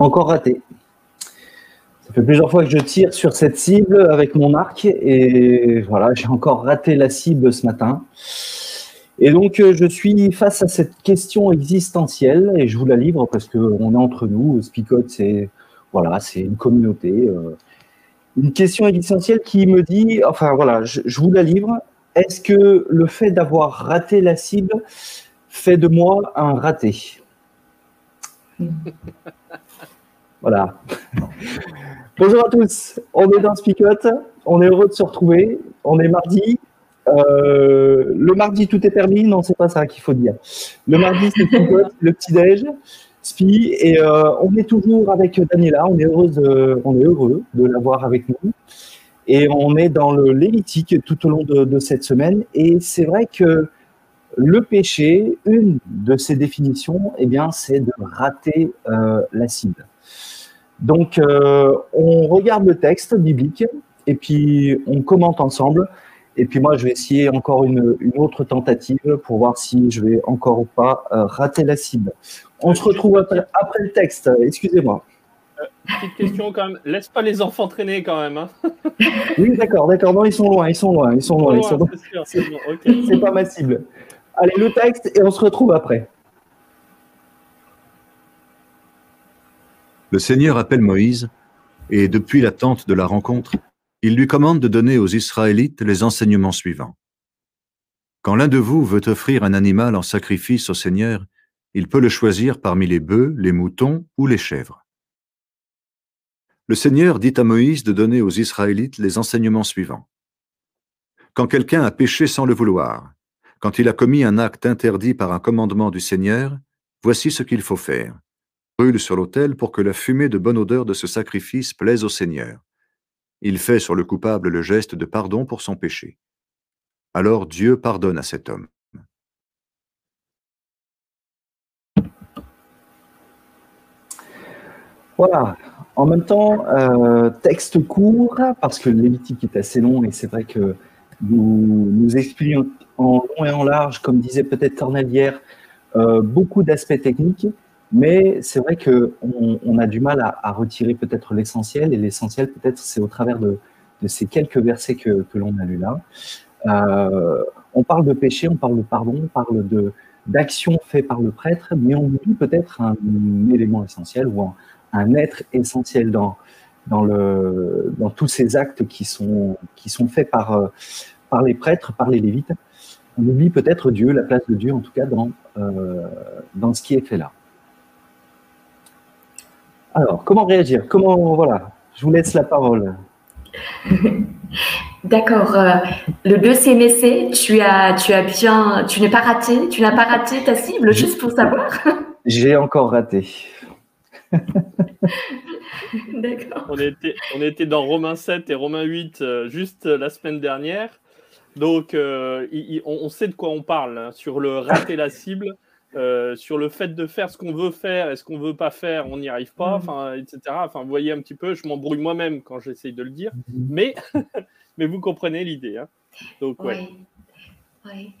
Encore raté. Ça fait plusieurs fois que je tire sur cette cible avec mon arc et voilà, j'ai encore raté la cible ce matin. Et donc, euh, je suis face à cette question existentielle et je vous la livre parce qu'on est entre nous. Spicot, c'est voilà, une communauté. Euh, une question existentielle qui me dit, enfin voilà, je vous la livre. Est-ce que le fait d'avoir raté la cible fait de moi un raté? Voilà. Bonjour à tous. On est dans Spicote. On est heureux de se retrouver. On est mardi. Euh, le mardi, tout est permis. Non, c'est pas ça qu'il faut dire. Le mardi, c'est le petit-déj. Spi. Et euh, on est toujours avec Daniela. On est, on est heureux de l'avoir avec nous. Et on est dans le tout au long de, cette semaine. Et c'est vrai que le péché, une de ses définitions, eh bien, c'est de rater euh, la cible. Donc, euh, on regarde le texte biblique et puis on commente ensemble. Et puis moi, je vais essayer encore une, autre tentative pour voir si je vais encore ou pas euh, rater la cible. On se retrouve après, le texte. Excusez-moi. Euh, petite question quand même. Laisse pas les enfants traîner quand même. Hein. oui, d'accord, d'accord. Non, ils sont loin, ils sont loin, ils sont loin. C'est pas ma cible. Allez, le texte et on se retrouve après. Le Seigneur appelle Moïse, et depuis la tente de la rencontre, il lui commande de donner aux Israélites les enseignements suivants. Quand l'un de vous veut offrir un animal en sacrifice au Seigneur, il peut le choisir parmi les bœufs, les moutons ou les chèvres. Le Seigneur dit à Moïse de donner aux Israélites les enseignements suivants. Quand quelqu'un a péché sans le vouloir, quand il a commis un acte interdit par un commandement du Seigneur, voici ce qu'il faut faire brûle sur l'autel pour que la fumée de bonne odeur de ce sacrifice plaise au Seigneur. Il fait sur le coupable le geste de pardon pour son péché. Alors Dieu pardonne à cet homme. Voilà. En même temps, euh, texte court, parce que le est assez long et c'est vrai que nous, expliquons en long et en large, comme disait peut-être Cornel hier, euh, beaucoup d'aspects techniques. Mais c'est vrai qu'on on a du mal à, retirer peut-être l'essentiel, et l'essentiel peut-être c'est au travers de, ces quelques versets que, l'on a lus là. Euh, on parle de péché, on parle de pardon, on parle de d'action faite par le prêtre, mais on oublie peut-être un, élément essentiel ou un, être essentiel dans, dans, le, dans tous ces actes qui sont, qui sont faits par, par les prêtres, par les lévites. On oublie peut-être Dieu, la place de Dieu en tout cas dans, euh, dans ce qui est fait là. Alors, comment réagir? Comment, voilà, je vous laisse la parole. D'accord. Euh, le 2 CMC, tu as, tu as bien, tu n'es pas raté, tu n'as pas raté ta cible, juste pour savoir. J'ai encore raté. D'accord. On était, on était dans Romains 7 et Romains 8 euh, juste la semaine dernière. Donc, euh, on, sait de quoi on parle hein, sur le rater la cible. Euh, sur le fait de faire ce qu'on veut faire et ce qu'on veut pas faire, on n'y arrive pas, mm. enfin, etc. Enfin, vous voyez un petit peu, je m'embrouille moi-même quand j'essaye de le dire, mm. mais, mais vous comprenez l'idée. Hein. Donc, ouais. Oui,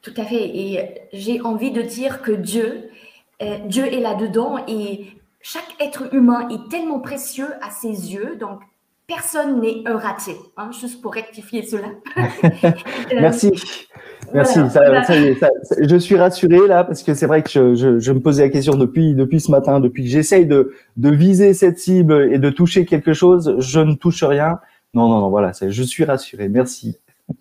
tout à fait. Et j'ai envie de dire que Dieu, euh, Dieu est là-dedans et chaque être humain est tellement précieux à ses yeux. Donc, personne n'est un raté, hein, juste pour rectifier cela. Merci. Merci, je suis rassuré là parce que c'est vrai que je, me posais la question depuis depuis ce matin, depuis que j'essaye de, de viser cette cible et de toucher quelque chose, je ne touche rien. Non, non, non, voilà, je suis rassuré. Merci.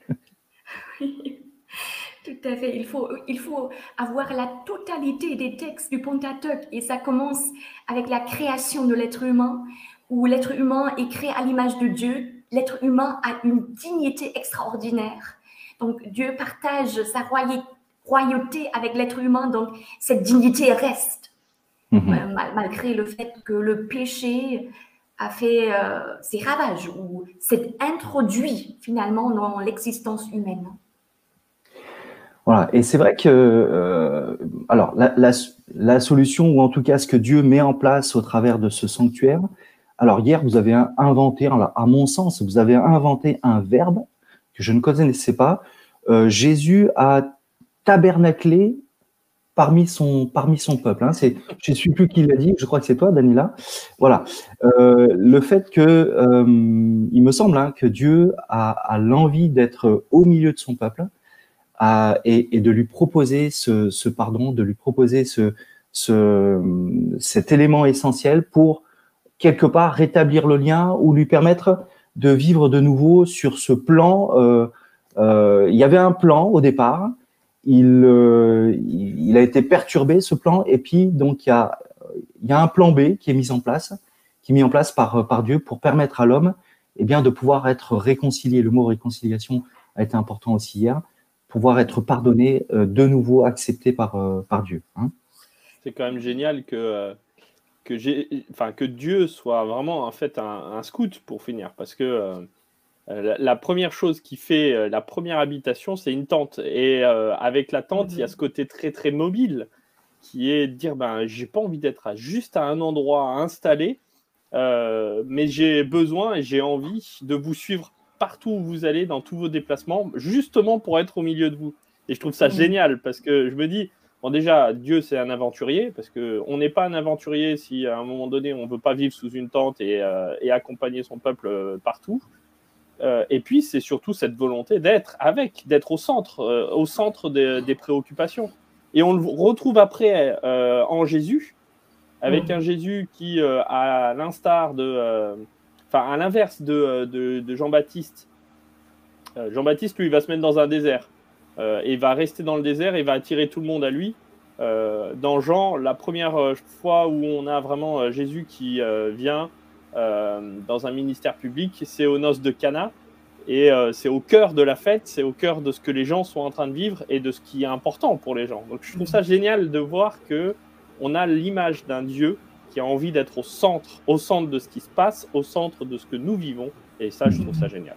Tout à fait. Il faut, il faut avoir la totalité des textes du Pentateuque et ça commence avec la création de l'être humain, où l'être humain est créé à l'image de Dieu. L'être humain a une dignité extraordinaire. Donc Dieu partage sa royauté avec l'être humain, donc cette dignité reste, mhm. euh, malgré le fait que le péché a fait euh, ses ravages ou s'est introduit finalement dans l'existence humaine. Voilà, et c'est vrai que euh, alors la, la, solution ou en tout cas ce que Dieu met en place au travers de ce sanctuaire. Alors hier vous avez inventé, à mon sens, vous avez inventé un verbe que je ne connaissais pas. Euh, Jésus a tabernaclé parmi son parmi son peuple. Hein. C'est, je ne sais plus qui l'a dit. Je crois que c'est toi, Danila. Voilà, euh, le fait que il me semble hein, que Dieu a, a l'envie d'être au milieu de son peuple et, de lui proposer ce, pardon, de lui proposer ce, cet élément essentiel pour quelque part rétablir le lien ou lui permettre de vivre de nouveau sur ce plan. Euh, euh, il y avait un plan au départ, il, euh, il a été perturbé ce plan et puis donc il y a, il y a un plan B qui est mis en place, qui est mis en place par, par Dieu pour permettre à l'homme eh bien de pouvoir être réconcilié. Le mot réconciliation a été important aussi hier pouvoir être pardonné, de nouveau accepté par, par Dieu. Hein. C'est quand même génial que, que, j'ai, enfin, que Dieu soit vraiment en fait un, scout pour finir, parce que la, première chose qui fait la première habitation, c'est une tente. Et avec la tente, il y a ce côté très très mobile qui est de dire ben j'ai pas envie d'être juste à un endroit installé, mais j'ai besoin et j'ai envie de vous suivre partout où vous allez, dans tous vos déplacements, justement pour être au milieu de vous. Et je trouve ça génial parce que je me dis, bon déjà, Dieu c'est un aventurier, parce qu'on n'est pas un aventurier si à un moment donné on ne veut pas vivre sous une tente et, euh, accompagner son peuple euh, partout. Euh, et puis c'est surtout cette volonté d'être avec, d'être au centre, au centre des, préoccupations. Et on le retrouve après en Jésus, avec un Jésus qui, à l'instar de enfin à l'inverse de, euh, Jean-Baptiste. Euh, Jean-Baptiste, lui, il va se mettre dans un désert et va rester dans le désert et va attirer tout le monde à lui. dans Jean, la première fois où on a vraiment Jésus qui vient dans un ministère public, c'est aux noces de Cana. Et c'est au cœur de la fête, c'est au cœur de ce que les gens sont en train de vivre et de ce qui est important pour les gens. Donc je trouve ça génial de voir que on a l'image d'un Dieu qui a envie d'être au centre, au centre de ce qui se passe, au centre de ce que nous vivons. Et ça, je trouve ça génial.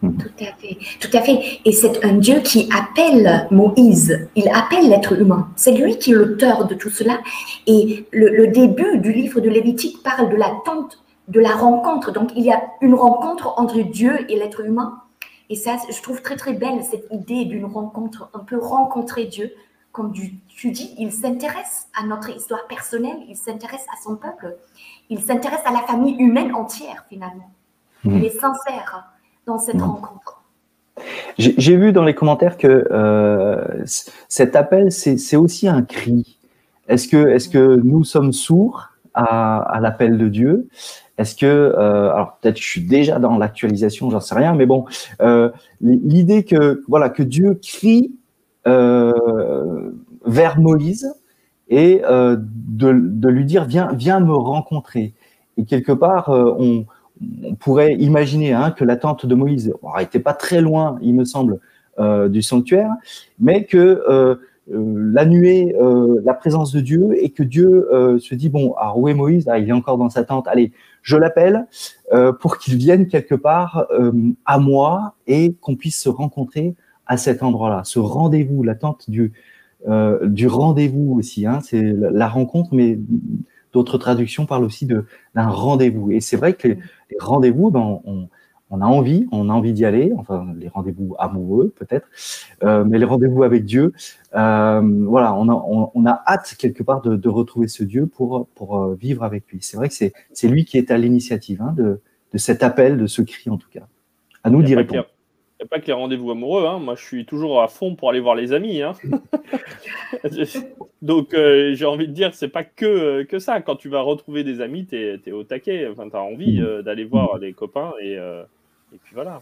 Tout à fait, tout à fait. Et c'est un Dieu qui appelle Moïse, il appelle l'être humain. C'est lui qui est l'auteur de tout cela. Et le, début du livre de Lévitique parle de l'attente, de la rencontre. Donc il y a une rencontre entre Dieu et l'être humain. Et ça, je trouve très très belle cette idée d'une rencontre. On peut rencontrer Dieu, comme tu dis, il s'intéresse à notre histoire personnelle, il s'intéresse à son peuple, il s'intéresse à la famille humaine entière finalement. Il est sincère dans cette rencontre. J'ai vu dans les commentaires que euh, cet appel, c'est aussi un cri. Est-ce que, est que nous sommes sourds à, l'appel de Dieu? Est-ce que, euh, alors peut-être que je suis déjà dans l'actualisation, j'en sais rien, mais bon, euh, l'idée que voilà que Dieu crie vers Moïse et euh, de, lui dire viens, viens me rencontrer. Et quelque part, euh, on, pourrait imaginer hein, que la tente de Moïse n'était pas très loin, il me semble, du sanctuaire, mais que la nuée, la présence de Dieu, et que Dieu se dit bon, alors où est Moïse ah, Il est encore dans sa tente. Allez, je l'appelle pour qu'il vienne quelque part à moi et qu'on puisse se rencontrer à cet endroit-là, ce rendez-vous, l'attente du, euh, du rendez-vous aussi. Hein, c'est la rencontre, mais d'autres traductions parlent aussi de d'un rendez-vous. Et c'est vrai que les, rendez-vous, ben, on, on, a envie, on a envie d'y aller. Enfin, les rendez-vous amoureux peut-être, euh, mais les rendez-vous avec Dieu, euh, voilà, on a, on, a hâte quelque part de, de, retrouver ce Dieu pour pour euh, vivre avec lui. C'est vrai que c'est c'est lui qui est à l'initiative hein, de de cet appel, de ce cri en tout cas. À nous d'y répondre. Il n'y a pas que les rendez-vous amoureux. Hein. Moi, je suis toujours à fond pour aller voir les amis. Hein. Donc, euh, j'ai envie de dire, c'est pas que, euh, que ça. Quand tu vas retrouver des amis, tu es, au taquet. Enfin, tu as envie euh, d'aller voir les copains. Et, et puis voilà.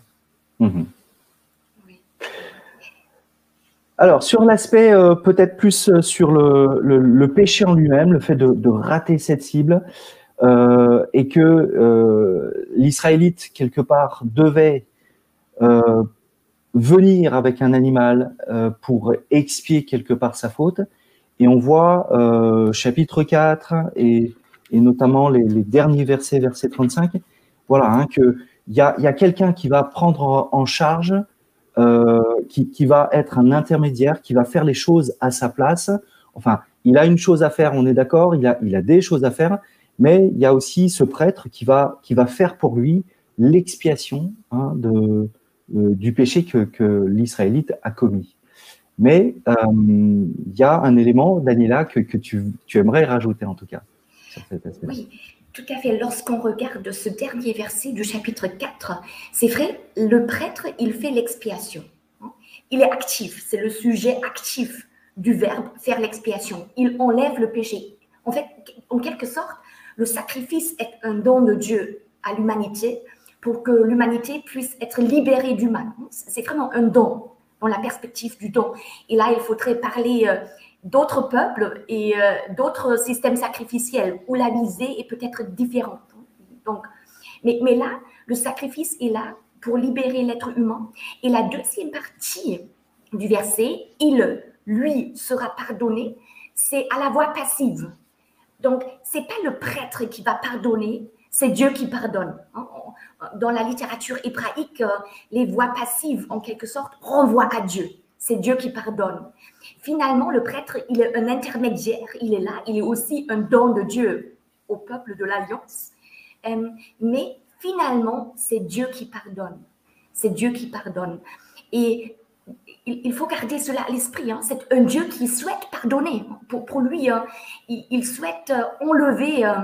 Mhm. Alors, sur l'aspect peut-être plus sur le, péché en lui-même, le fait de, rater cette cible, et que l'Israélite, quelque part, devait venir avec un animal pour expier quelque part sa faute. Et on voit chapitre 4 et, notamment les, derniers versets, verset 35, voilà, hein, que il y a, quelqu'un qui va prendre en charge, euh, qui, va être un intermédiaire, qui va faire les choses à sa place. Enfin, il a une chose à faire, on est d'accord, il a, des choses à faire, mais il y a aussi ce prêtre qui va, qui va faire pour lui l'expiation hein, de, euh, du péché que, l'Israélite a commis. Mais euh, il y a un élément, Daniela, que, tu, aimerais rajouter en tout cas. Oui, tout à fait. Lorsqu'on regarde ce dernier verset du chapitre 4, c'est vrai, le prêtre, il fait l'expiation. Il est actif, c'est le sujet actif du verbe faire l'expiation. Il enlève le péché. En fait, en quelque sorte, le sacrifice est un don de Dieu à l'humanité pour que l'humanité puisse être libérée du mal. C'est vraiment un don dans la perspective du don. Et là, il faudrait parler euh, d'autres peuples et euh, d'autres systèmes sacrificiels où la visée est peut-être différente. Donc, mais, là, le sacrifice est là pour libérer l'être humain. Et la deuxième partie du verset, il, lui, sera pardonné, c'est à la voix passive. Donc, c'est pas le prêtre qui va pardonner, c'est Dieu qui pardonne. Hein. Dans la littérature hébraïque, euh, les voix passives, en quelque sorte, renvoient à Dieu c'est Dieu qui pardonne. Finalement, le prêtre, il est un intermédiaire, il est là, il est aussi un don de Dieu au peuple de l'Alliance. Euh, mais finalement, c'est Dieu qui pardonne. C'est Dieu qui pardonne. Et il, faut garder cela à l'esprit. Hein. C'est un Dieu qui souhaite pardonner. Pour, lui, hein. il, souhaite euh, enlever, euh,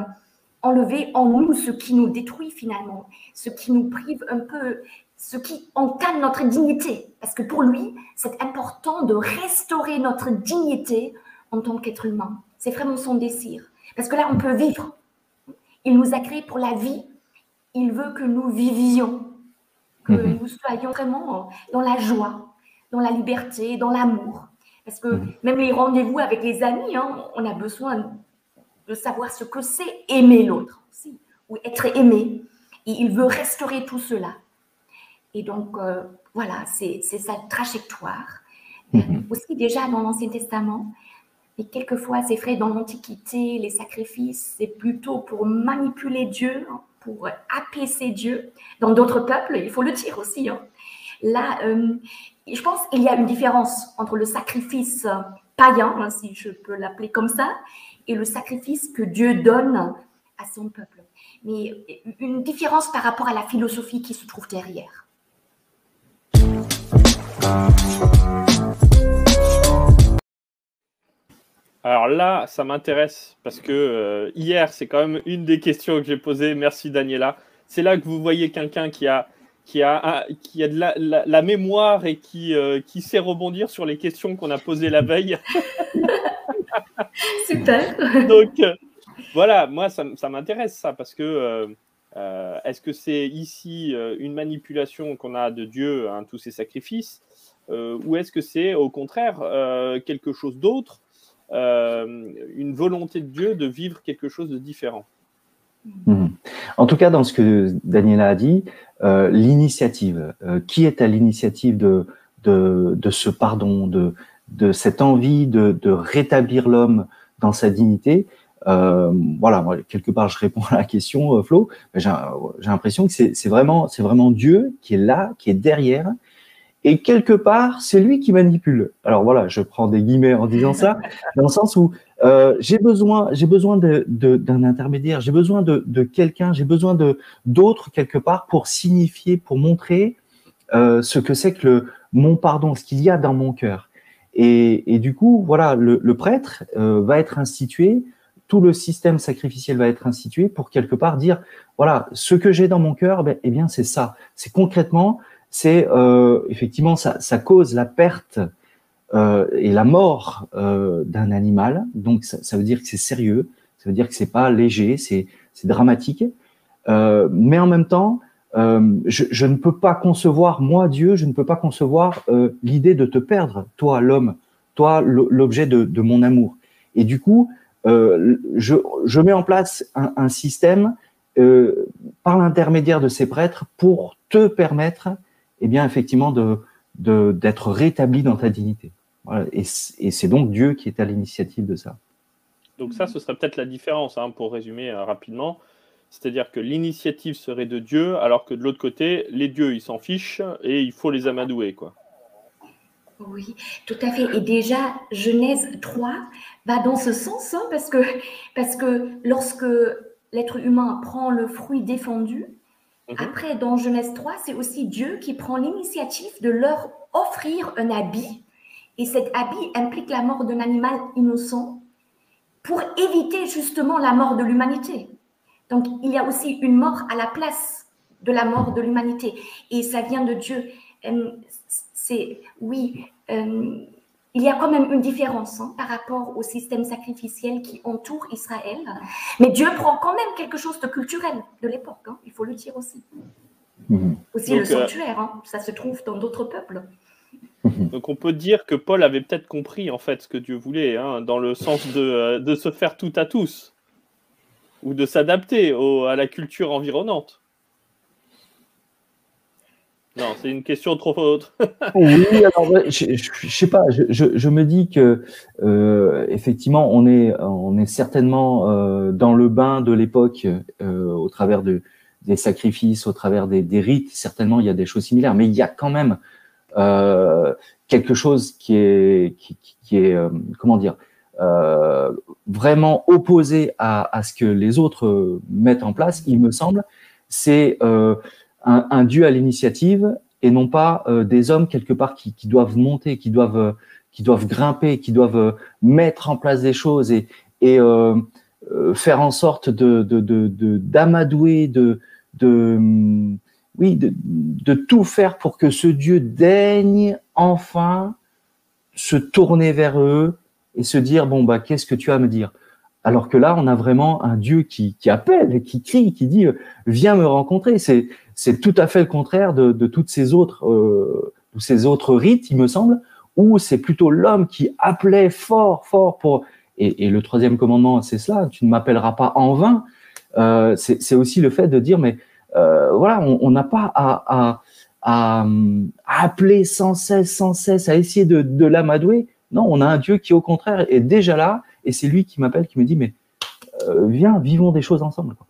enlever en nous ce qui nous détruit finalement, ce qui nous prive un peu ce qui entame notre dignité. Parce que pour lui, c'est important de restaurer notre dignité en tant qu'être humain. C'est vraiment son désir. Parce que là, on peut vivre. Il nous a créés pour la vie. Il veut que nous vivions, que mhm. nous soyons vraiment dans la joie, dans la liberté, dans l'amour. Parce que mhm. même les rendez-vous avec les amis, hein, on a besoin de savoir ce que c'est aimer l'autre aussi, ou être aimé. Et il veut restaurer tout cela. Et donc, euh, voilà, c'est sa trajectoire. Mhm. Aussi déjà dans l'Ancien Testament, et quelquefois c'est vrai dans l'Antiquité, les sacrifices, c'est plutôt pour manipuler Dieu, hein, pour apaiser Dieu. Dans d'autres peuples, il faut le dire aussi. Hein. Là, euh, je pense qu'il y a une différence entre le sacrifice païen, hein, si je peux l'appeler comme ça, et le sacrifice que Dieu donne à son peuple. Mais une différence par rapport à la philosophie qui se trouve derrière. Alors là, ça m'intéresse parce que euh, hier, c'est quand même une des questions que j'ai posées. Merci Daniela. C'est là que vous voyez quelqu'un qui a, qui a, qui a de la, mémoire et qui, euh, qui sait rebondir sur les questions qu'on a posées la veille. Super. Donc euh, voilà, moi, ça, ça m'intéresse ça parce que est-ce que c'est ici une manipulation qu'on a de Dieu, hein, tous ces sacrifices euh, ou est-ce que c'est au contraire euh, quelque chose d'autre, euh, une volonté de Dieu de vivre quelque chose de différent? Mhm. En tout cas, dans ce que Daniela a dit, l'initiative, qui est à l'initiative de, de, ce pardon, de, de cette envie de, rétablir l'homme dans sa dignité, voilà, quelque part, je réponds à la question, Flo. J'ai l'impression que c'est vraiment, c'est vraiment Dieu qui est là, qui est derrière, et quelque part, c'est lui qui manipule. Alors voilà, je prends des guillemets en disant ça, dans le sens où euh, j'ai besoin, j'ai besoin d'un de, d'un intermédiaire, j'ai besoin de, de quelqu'un, j'ai besoin de d'autres quelque part pour signifier, pour montrer euh, ce que c'est que le mon pardon, ce qu'il y a dans mon cœur. Et, du coup, voilà, le, prêtre euh, va être institué, tout le système sacrificiel va être institué pour quelque part dire, voilà, ce que j'ai dans mon cœur, ben, eh bien, c'est ça. C'est concrètement c'est euh, effectivement ça, cause la perte euh, et la mort d'un animal. Donc ça, ça, veut dire que c'est sérieux, ça veut dire que c'est pas léger, c'est dramatique. Mais en même temps, je, ne peux pas concevoir, moi Dieu, je ne peux pas concevoir l'idée de te perdre, toi l'homme, toi l'objet de, mon amour. Et du coup, je, mets en place un, système par l'intermédiaire de ces prêtres pour te permettre, eh bien, effectivement, de d'être rétabli dans ta dignité. Et, c'est donc Dieu qui est à l'initiative de ça. Donc ça, ce serait peut-être la différence, hein, pour résumer euh, rapidement. C'est-à-dire que l'initiative serait de Dieu, alors que de l'autre côté, les dieux, ils s'en fichent et il faut les amadouer, quoi. Oui, tout à fait. Et déjà, Genèse 3 va dans ce sens, hein, parce, que, parce que lorsque l'être humain prend le fruit défendu, mhm. après, dans Genèse 3, c'est aussi Dieu qui prend l'initiative de leur offrir un habit. Et cet habit implique la mort d'un animal innocent pour éviter justement la mort de l'humanité. Donc, il y a aussi une mort à la place de la mort de l'humanité. Et ça vient de Dieu. Euh, c'est, oui, euh, il y a quand même une différence hein, par rapport au système sacrificiel qui entoure Israël. Mais Dieu prend quand même quelque chose de culturel de l'époque, hein, il faut le dire aussi. Mhm. Aussi le euh, sanctuaire, hein, ça se trouve dans d'autres peuples. Donc on peut dire que Paul avait peut-être compris en fait ce que Dieu voulait, dans le sens de, de, se faire tout à tous, ou de s'adapter à la culture environnante. Non, c'est une question trop autre. oui, alors, je, je, sais pas, je, me dis que euh, effectivement, on est, on est certainement euh, dans le bain de l'époque euh, au travers de, des sacrifices, au travers des, des, rites. Certainement, il y a des choses similaires, mais il y a quand même quelque chose qui est, qui est, comment dire, vraiment opposé à, ce que les autres mettent en place. Il me semble, c'est un, un Dieu à l'initiative et non pas euh, des hommes quelque part qui, doivent monter, qui doivent, euh, qui doivent grimper, qui doivent euh, mettre en place des choses et, faire en sorte de, d'amadouer, de, de, oui, de tout faire pour que ce Dieu daigne enfin se tourner vers eux et se dire bon bah qu'est-ce que tu as à me dire? Alors que là on a vraiment un Dieu qui, qui appelle, qui crie, qui dit viens me rencontrer. C'est c'est tout à fait le contraire de, de toutes ces autres, euh, ces autres rites, il me semble, où c'est plutôt l'homme qui appelait fort, fort pour. Et, et le troisième commandement, c'est cela tu ne m'appelleras pas en vain. Euh, c'est aussi le fait de dire, mais euh, voilà, on n'a pas à, à, à, appeler sans cesse, sans cesse, à essayer de, de l'amadouer. Non, on a un Dieu qui, au contraire, est déjà là, et c'est lui qui m'appelle, qui me dit, mais euh, viens, vivons des choses ensemble. Quoi.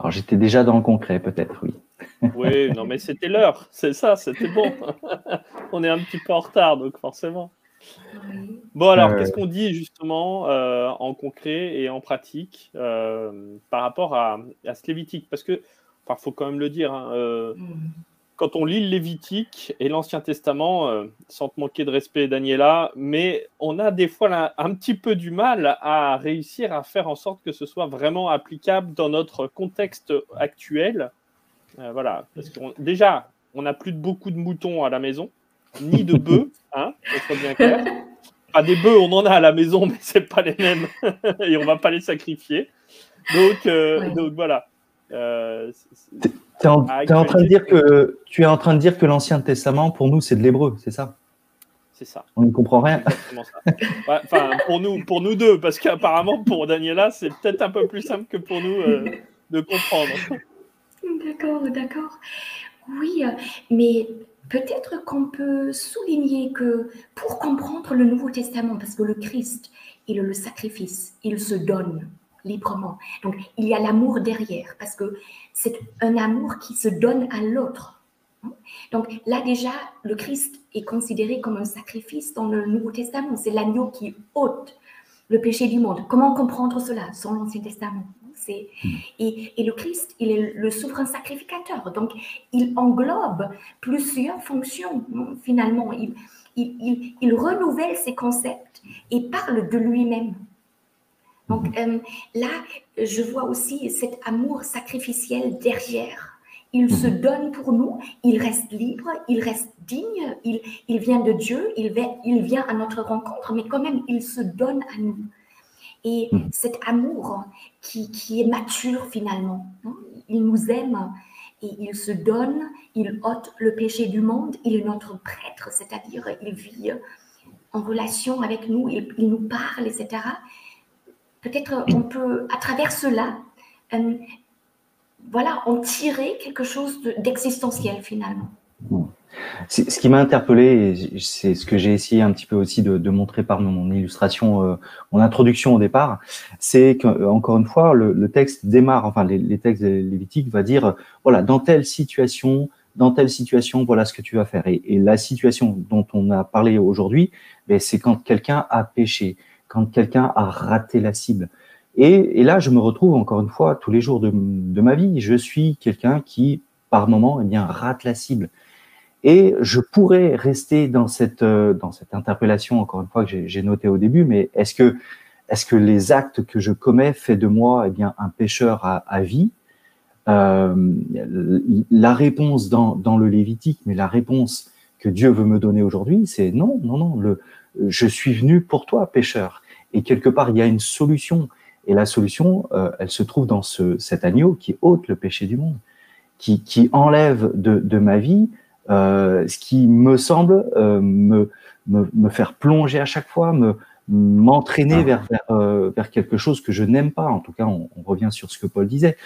Alors j'étais déjà dans le concret, peut-être, oui. oui, non, mais c'était l'heure, c'est ça, c'était bon. On est un petit peu en retard, donc forcément. Bon, alors, qu'est-ce qu'on dit justement euh, en concret et en pratique euh, par rapport à, à ce lévitique? Parce que, il faut quand même le dire, hein, euh, mm quand on lit le Lévitique et l'Ancien Testament, euh, sans te manquer de respect, Daniela, mais on a des fois un, petit peu du mal à réussir à faire en sorte que ce soit vraiment applicable dans notre contexte actuel. Euh, voilà, parce déjà, on n'a plus de beaucoup de moutons à la maison, ni de bœufs, hein, soit bien clair. Pas des bœufs, on en a à la maison, mais c'est pas les mêmes et on va pas les sacrifier. Donc, euh, donc voilà. Tu es, en, train de dire que tu es en train de dire que l'Ancien Testament, pour nous, c'est de l'hébreu, c'est ça? C'est ça. On ne comprend rien. Enfin, pour nous, pour nous deux, parce qu'apparemment, pour Daniela, c'est peut-être un peu plus simple que pour nous euh, de comprendre. D'accord, d'accord. Oui, euh, mais peut-être qu'on peut souligner que pour comprendre le Nouveau Testament, parce que le Christ, il est le sacrifice, il se donne librement. Donc, il y a l'amour derrière, parce que c'est un amour qui se donne à l'autre. Donc là déjà, le Christ est considéré comme un sacrifice dans le Nouveau Testament. C'est l'agneau qui ôte le péché du monde. Comment comprendre cela sans l'Ancien Testament? Et, et, le Christ, il est le souverain sacrificateur. Donc, il englobe plusieurs fonctions. Finalement, il, il, il, il renouvelle ses concepts et parle de lui-même. Donc euh, là, je vois aussi cet amour sacrificiel derrière. Il se mhm. donne pour nous, il reste libre, il reste digne, il, il vient de Dieu, il, il vient à notre rencontre, mais quand même, il se donne à nous. Et hmm. cet amour qui, qui, est mature finalement, il nous aime et il se donne, il ôte le péché du monde, il est notre prêtre, c'est-à-dire il vit en relation avec nous, il, il nous parle, etc. Peut-être on peut, à travers cela, euh, voilà, en tirer quelque chose d'existentiel finalement. Ce qui m'a interpellé, c'est ce que j'ai essayé un petit peu aussi de, montrer par mon illustration, euh, mon introduction au départ, c'est qu'encore une fois, le, texte démarre, enfin les, textes lévitiques va dire, voilà, dans telle situation, dans telle situation, voilà ce que tu vas faire. Et, la situation dont on a parlé aujourd'hui, ben, c'est quand quelqu'un a péché, quand quelqu'un a raté la cible. Et, là, je me retrouve encore une fois tous les jours de, ma vie. Je suis quelqu'un qui, par moment, eh bien, rate la cible. Et je pourrais rester dans cette, euh, dans cette interpellation, encore une fois, que j'ai noté au début, mais est-ce que, est-ce que les actes que je commets fait de moi eh bien, un pécheur à, vie? Euh, La réponse dans, dans le Lévitique, mais la réponse que Dieu veut me donner aujourd'hui, c'est non, non, non, je suis venu pour toi, pécheur. Et quelque part, il y a une solution. Et la solution, euh, elle se trouve dans ce, cet agneau qui ôte le péché du monde, qui, qui enlève de, de, ma vie euh, ce qui me semble euh, me, me, me, faire plonger à chaque fois, me m'entraîner ah. vers, vers, vers, quelque chose que je n'aime pas. En tout cas, on, on, revient sur ce que Paul disait.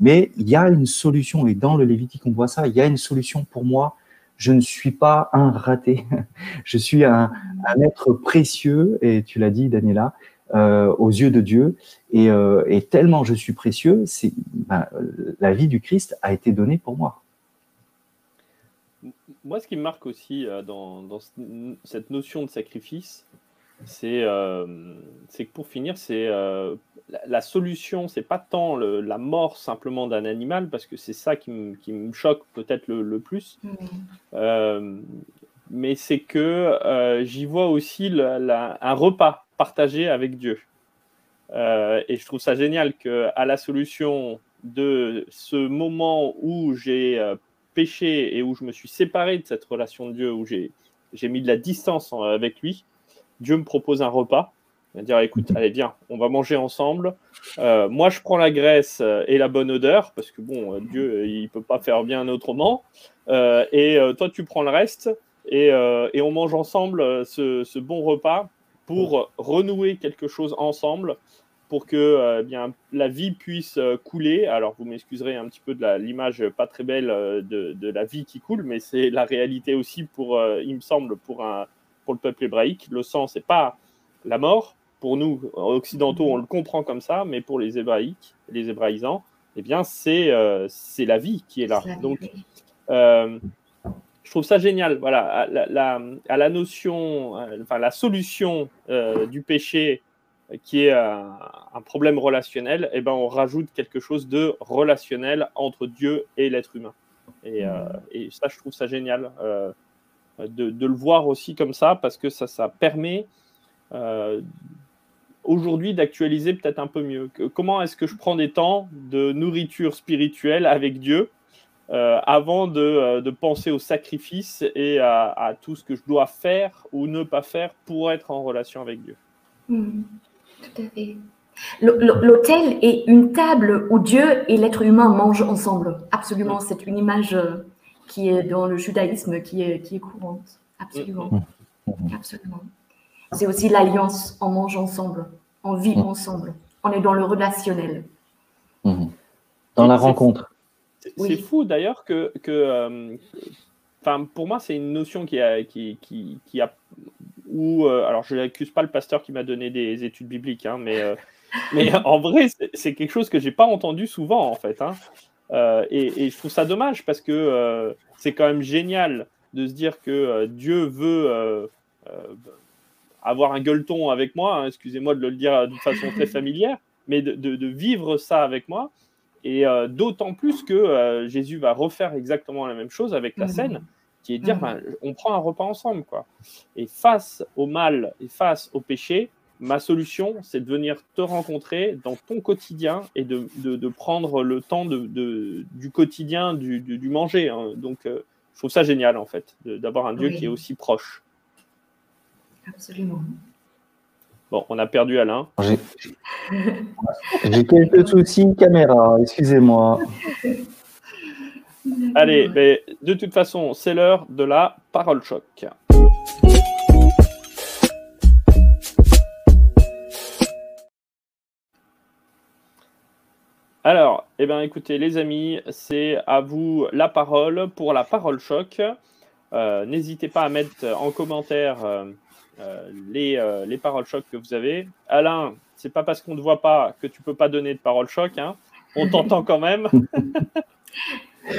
Mais il y a une solution, et dans le Lévitique, on voit ça, il y a une solution pour moi. Je ne suis pas un raté, je suis un, être précieux, et tu l'as dit, Daniela, euh, aux yeux de Dieu. Et, euh, tellement je suis précieux, ben, la vie du Christ a été donnée pour moi. Moi, ce qui me marque aussi euh, dans cette notion de sacrifice, c'est euh, que pour finir, c'est euh, la, la, solution, c'est pas tant le, la mort simplement d'un animal, parce que c'est ça qui, me choque peut-être le, le, plus, mmh. euh, mais c'est que j'y vois aussi la, la, un repas partager avec Dieu. Et je trouve ça génial que à la solution de ce moment où j'ai péché et où je me suis séparé de cette relation de Dieu, où j'ai mis de la distance avec lui, Dieu me propose un repas. Il va dire écoute, allez, viens, on va manger ensemble. Euh, moi, je prends la graisse et la bonne odeur, parce que bon, Dieu, il peut pas faire bien autrement. Euh, et euh, toi, tu prends le reste et, euh, on mange ensemble ce, bon repas pour renouer quelque chose ensemble, pour que euh, bien, la vie puisse euh, couler. Alors, vous m'excuserez un petit peu de l'image pas très belle euh, de, de, la vie qui coule, mais c'est la réalité aussi pour, euh, il me semble, pour, un, pour le peuple hébraïque. Le sang, c'est pas la mort. Pour nous, occidentaux, on le comprend comme ça, mais pour les hébraïques, les hébraïsants, eh bien, c'est euh, la vie qui est là. Donc, euh, je trouve ça génial. Voilà, à la, à la notion, enfin la solution euh, du péché qui est un, un problème relationnel, eh ben on rajoute quelque chose de relationnel entre Dieu et l'être humain. Et, euh, et, ça, je trouve ça génial euh, de, de, le voir aussi comme ça parce que ça, ça permet euh, aujourd'hui d'actualiser peut-être un peu mieux. Comment est-ce que je prends des temps de nourriture spirituelle avec Dieu euh, avant de, euh, de, penser au sacrifice et à, à, tout ce que je dois faire ou ne pas faire pour être en relation avec Dieu? Mmh, tout à fait. L'autel est une table où Dieu et l'être humain mangent ensemble. Absolument, c'est une image qui est dans le judaïsme qui est, qui est courante. Absolument. Mmh. Absolument. C'est aussi l'alliance, on mange ensemble, on vit ensemble, on est dans le relationnel. Dans la rencontre. C'est oui. fou d'ailleurs que, que euh, pour moi, c'est une notion qui a, qui, qui, qui a où, euh, alors je n'accuse pas le pasteur qui m'a donné des études bibliques, hein, mais, euh, mais en vrai, c'est quelque chose que j'ai pas entendu souvent en fait. Hein. Euh, et, et, je trouve ça dommage parce que euh, c'est quand même génial de se dire que euh, Dieu veut avoir un gueuleton avec moi, hein, excusez-moi de le dire de façon très familière, mais de, de, de vivre ça avec moi. Et d'autant plus que Jésus va refaire exactement la même chose avec la mmh. scène, qui est de dire, mmh. ben, on prend un repas ensemble. quoi. Et face au mal et face au péché, ma solution, c'est de venir te rencontrer dans ton quotidien et de, de, de prendre le temps de, de, du quotidien, du, du, du manger. Hein. Donc, euh, je trouve ça génial, en fait, d'avoir un Dieu oui. qui est aussi proche. Absolument. Bon, on a perdu Alain. J'ai quelques soucis caméra, excusez-moi. Allez, mais de toute façon, c'est l'heure de la parole choc. Alors, eh bien, écoutez, les amis, c'est à vous la parole pour la parole choc. Euh, n'hésitez pas à mettre en commentaire euh, euh, les, les, paroles choc que vous avez. Alain, c'est pas parce qu'on ne te voit pas que tu peux pas donner de parole choc. Hein. On t'entend quand même.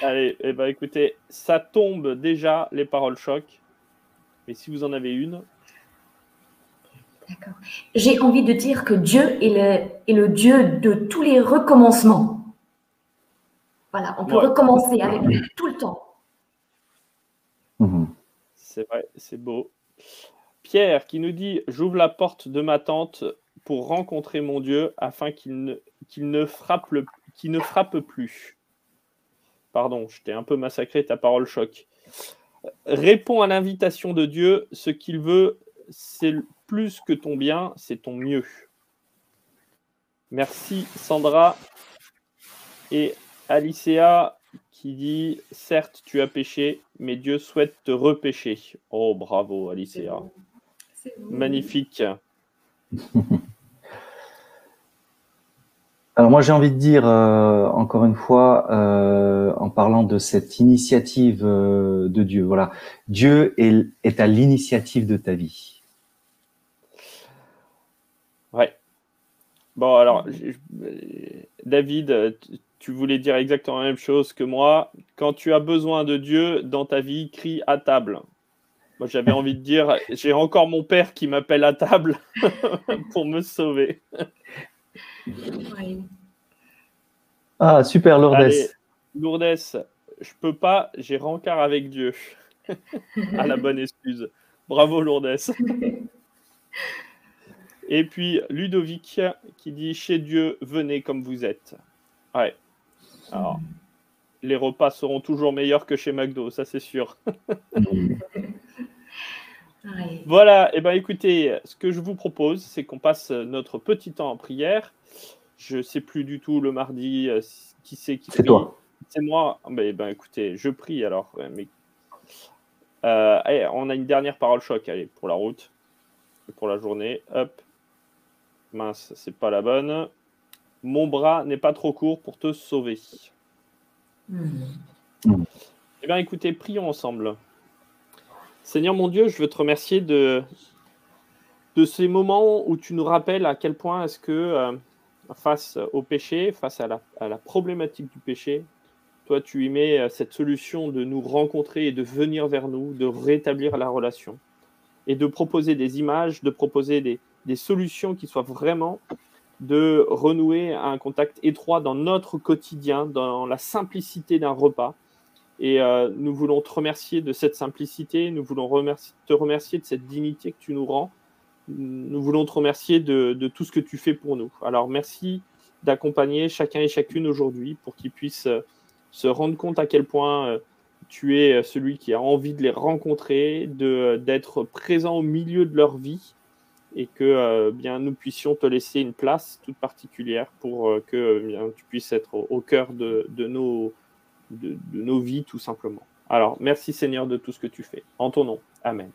allez, eh ben, écoutez, ça tombe déjà les paroles choc. Mais si vous en avez une. D'accord. J'ai envie de dire que Dieu est le, est le Dieu de tous les recommencements. Voilà, on peut recommencer avec lui tout le temps. Mhm. C'est vrai, c'est beau. Pierre qui nous dit J'ouvre la porte de ma tente pour rencontrer mon Dieu afin qu'il ne, qu'il ne, frappe, ne frappe plus. Pardon, je t'ai un peu massacré, ta parole choc. Réponds à l'invitation de Dieu ce qu'il veut, c'est plus que ton bien, c'est ton mieux. Merci Sandra. Et Alicea qui dit Certes, tu as péché, mais Dieu souhaite te repêcher. Oh, bravo, Alicea. Magnifique. Alors moi j'ai envie de dire euh, encore une fois euh, en parlant de cette initiative euh, de Dieu, voilà, Dieu est, est à l'initiative de ta vie. Ouais. Bon alors David, tu voulais dire exactement la même chose que moi. Quand tu as besoin de Dieu dans ta vie, crie à table. Moi, j'avais envie de dire, j'ai encore mon père qui m'appelle à table pour me sauver. Ah, super, Lourdes. Lourdes, je peux pas, j'ai rencard avec Dieu. à la bonne excuse. Bravo, Lourdes. Et puis, Ludovic qui dit Chez Dieu, venez comme vous êtes. Ouais. Alors, les repas seront toujours meilleurs que chez McDo, ça c'est sûr. Voilà, et eh ben écoutez, ce que je vous propose, c'est qu'on passe notre petit temps en prière. Je sais plus du tout le mardi euh, qui c'est qui C'est toi. C'est moi. Ben, eh ben écoutez, je prie alors. Mais... Euh, allez, on a une dernière parole choc, allez, pour la route, pour la journée. Hop. Mince, c'est pas la bonne. Mon bras n'est pas trop court pour te sauver. Hmm. Eh bien, écoutez, prions ensemble. Seigneur mon Dieu, je veux te remercier de, de ces moments où tu nous rappelles à quel point est-ce que euh, face au péché, face à la, à la, problématique du péché, toi tu y mets euh, cette solution de nous rencontrer et de venir vers nous, de rétablir la relation et de proposer des images, de proposer des, des solutions qui soient vraiment de renouer un contact étroit dans notre quotidien, dans la simplicité d'un repas et euh, nous voulons te remercier de cette simplicité, nous voulons te remercier de cette dignité que tu nous rends. Nous voulons te remercier de, tout ce que tu fais pour nous. Alors merci d'accompagner chacun et chacune aujourd'hui pour qu'ils puissent euh, se rendre compte à quel point euh, tu es celui qui a envie de les rencontrer, d'être présent au milieu de leur vie et que bien nous puissions te laisser une place toute particulière pour que bien, tu puisses être au, cœur de, de nos de, nos vies, tout simplement. Alors, merci Seigneur de tout ce que tu fais. En ton nom. Amen.